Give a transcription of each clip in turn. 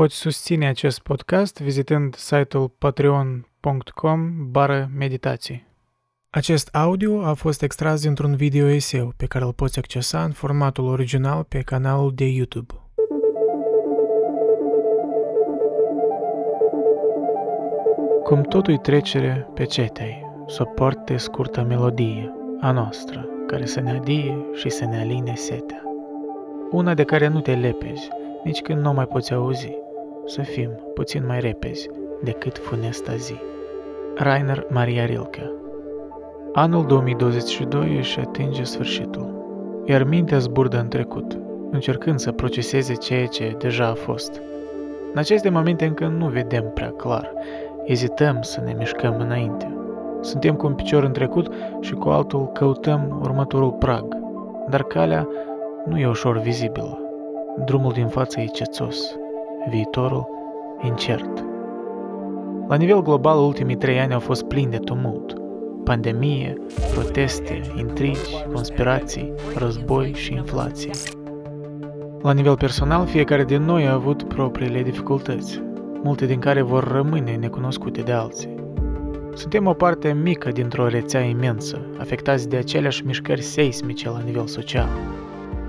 Poți susține acest podcast vizitând site-ul patreon.com bară meditații. Acest audio a fost extras dintr-un video eseu pe care îl poți accesa în formatul original pe canalul de YouTube. Cum totul trecere pe cetei, soporte scurtă melodie a noastră, care să ne adie și să ne aline setea. Una de care nu te lepezi, nici când nu mai poți auzi, să fim puțin mai repezi decât funesta zi. Rainer Maria Rilke Anul 2022 își atinge sfârșitul, iar mintea zburdă în trecut, încercând să proceseze ceea ce deja a fost. În aceste momente încă nu vedem prea clar, ezităm să ne mișcăm înainte. Suntem cu un picior în trecut și cu altul căutăm următorul prag, dar calea nu e ușor vizibilă. Drumul din față e cețos, viitorul incert. La nivel global, ultimii trei ani au fost plini de tumult. Pandemie, proteste, intrigi, conspirații, război și inflație. La nivel personal, fiecare din noi a avut propriile dificultăți, multe din care vor rămâne necunoscute de alții. Suntem o parte mică dintr-o rețea imensă, afectați de aceleași mișcări seismice la nivel social.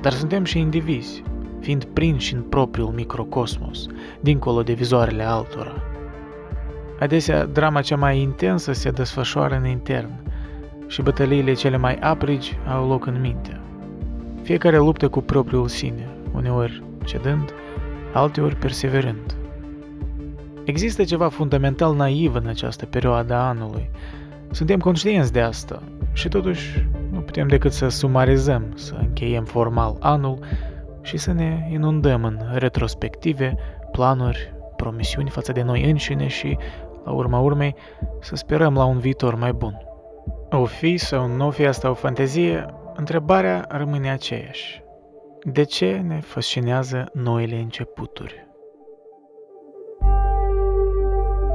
Dar suntem și indivizi, fiind prinși în propriul microcosmos, dincolo de vizoarele altora. Adesea, drama cea mai intensă se desfășoară în intern și bătăliile cele mai aprigi au loc în minte. Fiecare luptă cu propriul sine, uneori cedând, alteori perseverând. Există ceva fundamental naiv în această perioadă a anului. Suntem conștienți de asta și totuși nu putem decât să sumarizăm, să încheiem formal anul și să ne inundăm în retrospective, planuri, promisiuni față de noi înșine și, la urma urmei, să sperăm la un viitor mai bun. O fi sau nu fi asta o fantezie, întrebarea rămâne aceeași. De ce ne fascinează noile începuturi?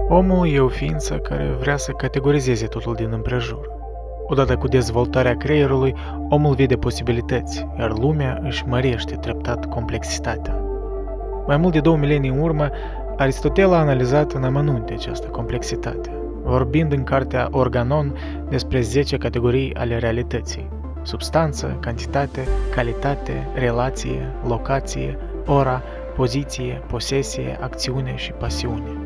Omul e o ființă care vrea să categorizeze totul din împrejur. Odată cu dezvoltarea creierului, omul vede posibilități, iar lumea își mărește treptat complexitatea. Mai mult de două milenii în urmă, Aristotel a analizat în amănunte această complexitate, vorbind în cartea Organon despre 10 categorii ale realității. Substanță, cantitate, calitate, relație, locație, ora, poziție, posesie, acțiune și pasiune.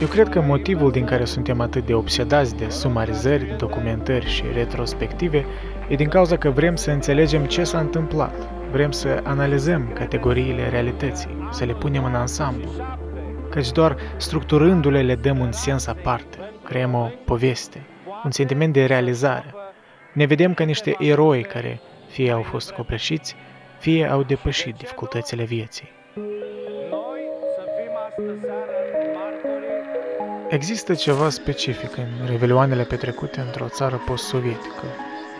Eu cred că motivul din care suntem atât de obsedați de sumarizări, documentări și retrospective e din cauza că vrem să înțelegem ce s-a întâmplat. Vrem să analizăm categoriile realității, să le punem în ansamblu. Căci doar structurându-le le dăm un sens aparte, creăm o poveste, un sentiment de realizare. Ne vedem ca niște eroi care fie au fost copleșiți, fie au depășit dificultățile vieții. Noi să fim astă seară Există ceva specific în revelioanele petrecute într-o țară post-sovietică,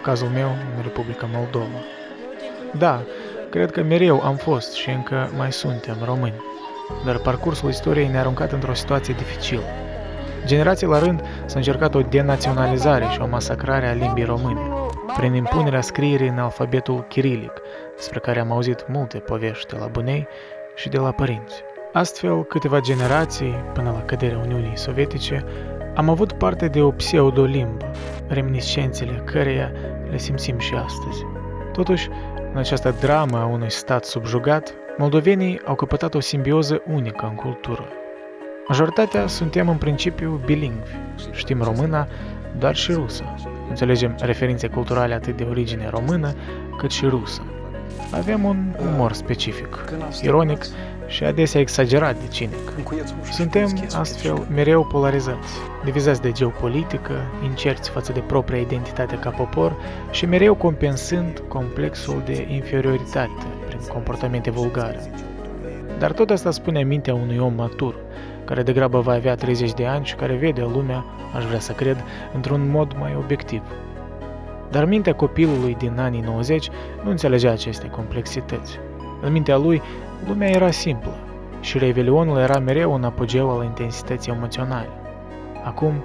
cazul meu în Republica Moldova. Da, cred că mereu am fost și încă mai suntem români, dar parcursul istoriei ne-a aruncat într-o situație dificilă. Generații la rând s-a încercat o denaționalizare și o masacrare a limbii române, prin impunerea scrierii în alfabetul chirilic, despre care am auzit multe povești de la bunei și de la părinți. Astfel, câteva generații, până la căderea Uniunii Sovietice, am avut parte de o pseudolimbă, reminiscențele căreia le simțim și astăzi. Totuși, în această dramă a unui stat subjugat, moldovenii au căpătat o simbioză unică în cultură. Majoritatea suntem în principiu bilingvi, știm româna, dar și rusă. Înțelegem referințe culturale atât de origine română, cât și rusă. Avem un umor specific, ironic și adesea exagerat de cinic. Suntem astfel mereu polarizați, divizați de geopolitică, incerți față de propria identitate ca popor și mereu compensând complexul de inferioritate prin comportamente vulgare. Dar tot asta spune mintea unui om matur, care degrabă va avea 30 de ani și care vede lumea, aș vrea să cred, într-un mod mai obiectiv. Dar mintea copilului din anii 90 nu înțelegea aceste complexități. În mintea lui, lumea era simplă și Revelionul era mereu un apogeu al intensității emoționale. Acum,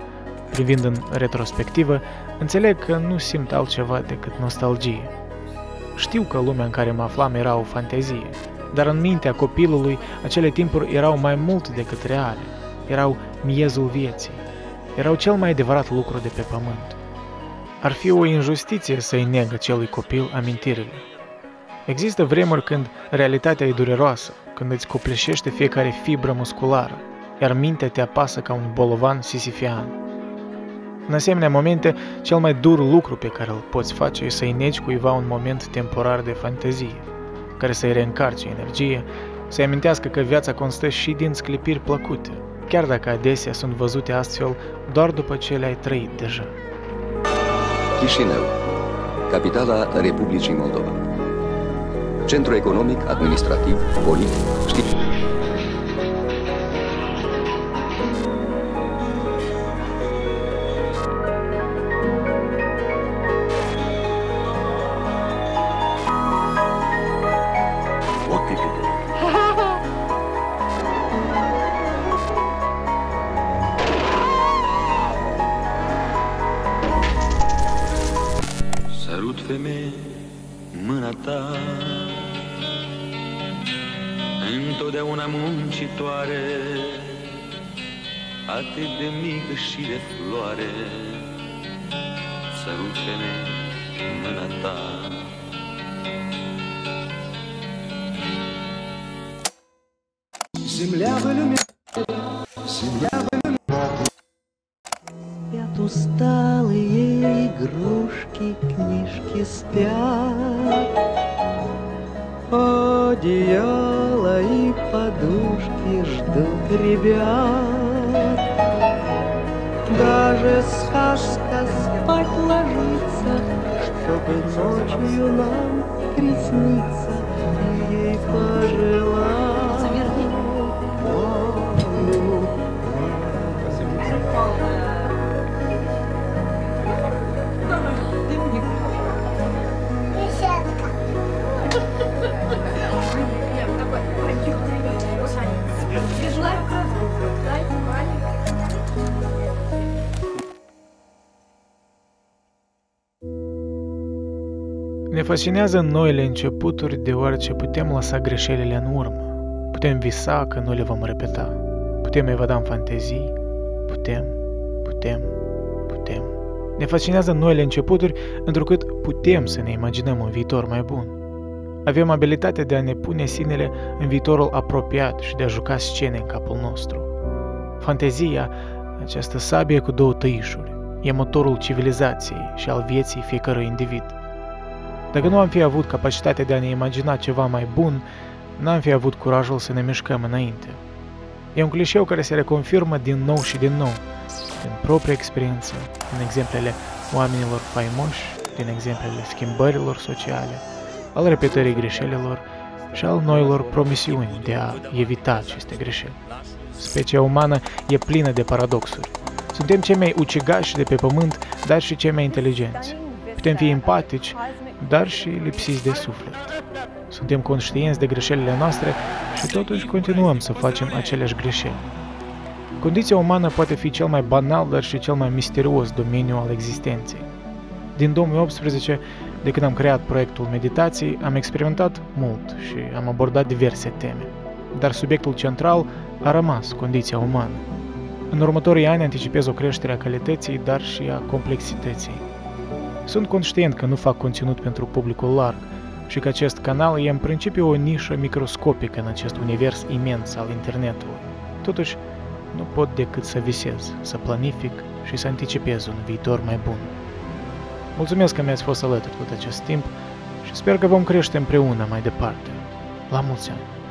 privind în retrospectivă, înțeleg că nu simt altceva decât nostalgie. Știu că lumea în care mă aflam era o fantezie, Dar în mintea copilului, acele timpuri erau mai mult decât reale. Erau miezul vieții. Erau cel mai adevărat lucru de pe pământ. Ar fi o injustiție să-i negă celui copil amintirile. Există vremuri când realitatea e dureroasă, când îți copleșește fiecare fibră musculară, iar mintea te apasă ca un bolovan sisifian. În asemenea momente, cel mai dur lucru pe care îl poți face e să-i negi cuiva un moment temporar de fantezie, care să-i reîncarce energie, să-i amintească că viața constă și din sclipiri plăcute, chiar dacă adesea sunt văzute astfel doar după ce le-ai trăit deja. Chișinău, capitala Republicii Moldova. Centru economic, administrativ, politic, științific. Sărut femeie mâna ta Întotdeauna muncitoare Atât de mică și de floare Sărut femeie mâna ta Земля в иллюминате, земля в иллюминате. Спят усталые игрушки, книжки спят. Одеяло и подушки ждут ребят. Даже сказка спать ложится, чтобы ночью нам присниться и ей пожелать. Ne fascinează noile începuturi deoarece putem lăsa greșelile în urmă. Putem visa că nu le vom repeta. Putem evada în fantezii. Putem, putem, putem. Ne fascinează noile începuturi întrucât putem să ne imaginăm un viitor mai bun. Avem abilitatea de a ne pune sinele în viitorul apropiat și de a juca scene în capul nostru. Fantezia, această sabie cu două tăișuri, e motorul civilizației și al vieții fiecărui individ. Dacă nu am fi avut capacitatea de a ne imagina ceva mai bun, n-am fi avut curajul să ne mișcăm înainte. E un clișeu care se reconfirmă din nou și din nou, din propria experiență, din exemplele oamenilor faimoși, din exemplele schimbărilor sociale, al repetării greșelilor și al noilor promisiuni de a evita aceste greșeli. Specia umană e plină de paradoxuri. Suntem cei mai ucigași de pe pământ, dar și cei mai inteligenți. Putem fi empatici, dar și lipsiți de suflet. Suntem conștienți de greșelile noastre și totuși continuăm să facem aceleași greșeli. Condiția umană poate fi cel mai banal, dar și cel mai misterios domeniu al existenței. Din 2018, de când am creat proiectul Meditații, am experimentat mult și am abordat diverse teme. Dar subiectul central a rămas condiția umană. În următorii ani anticipez o creștere a calității, dar și a complexității. Sunt conștient că nu fac conținut pentru publicul larg și că acest canal e în principiu o nișă microscopică în acest univers imens al internetului. Totuși, nu pot decât să visez, să planific și să anticipez un viitor mai bun. Mulțumesc că mi-ați fost alături tot acest timp și sper că vom crește împreună mai departe. La mulți ani!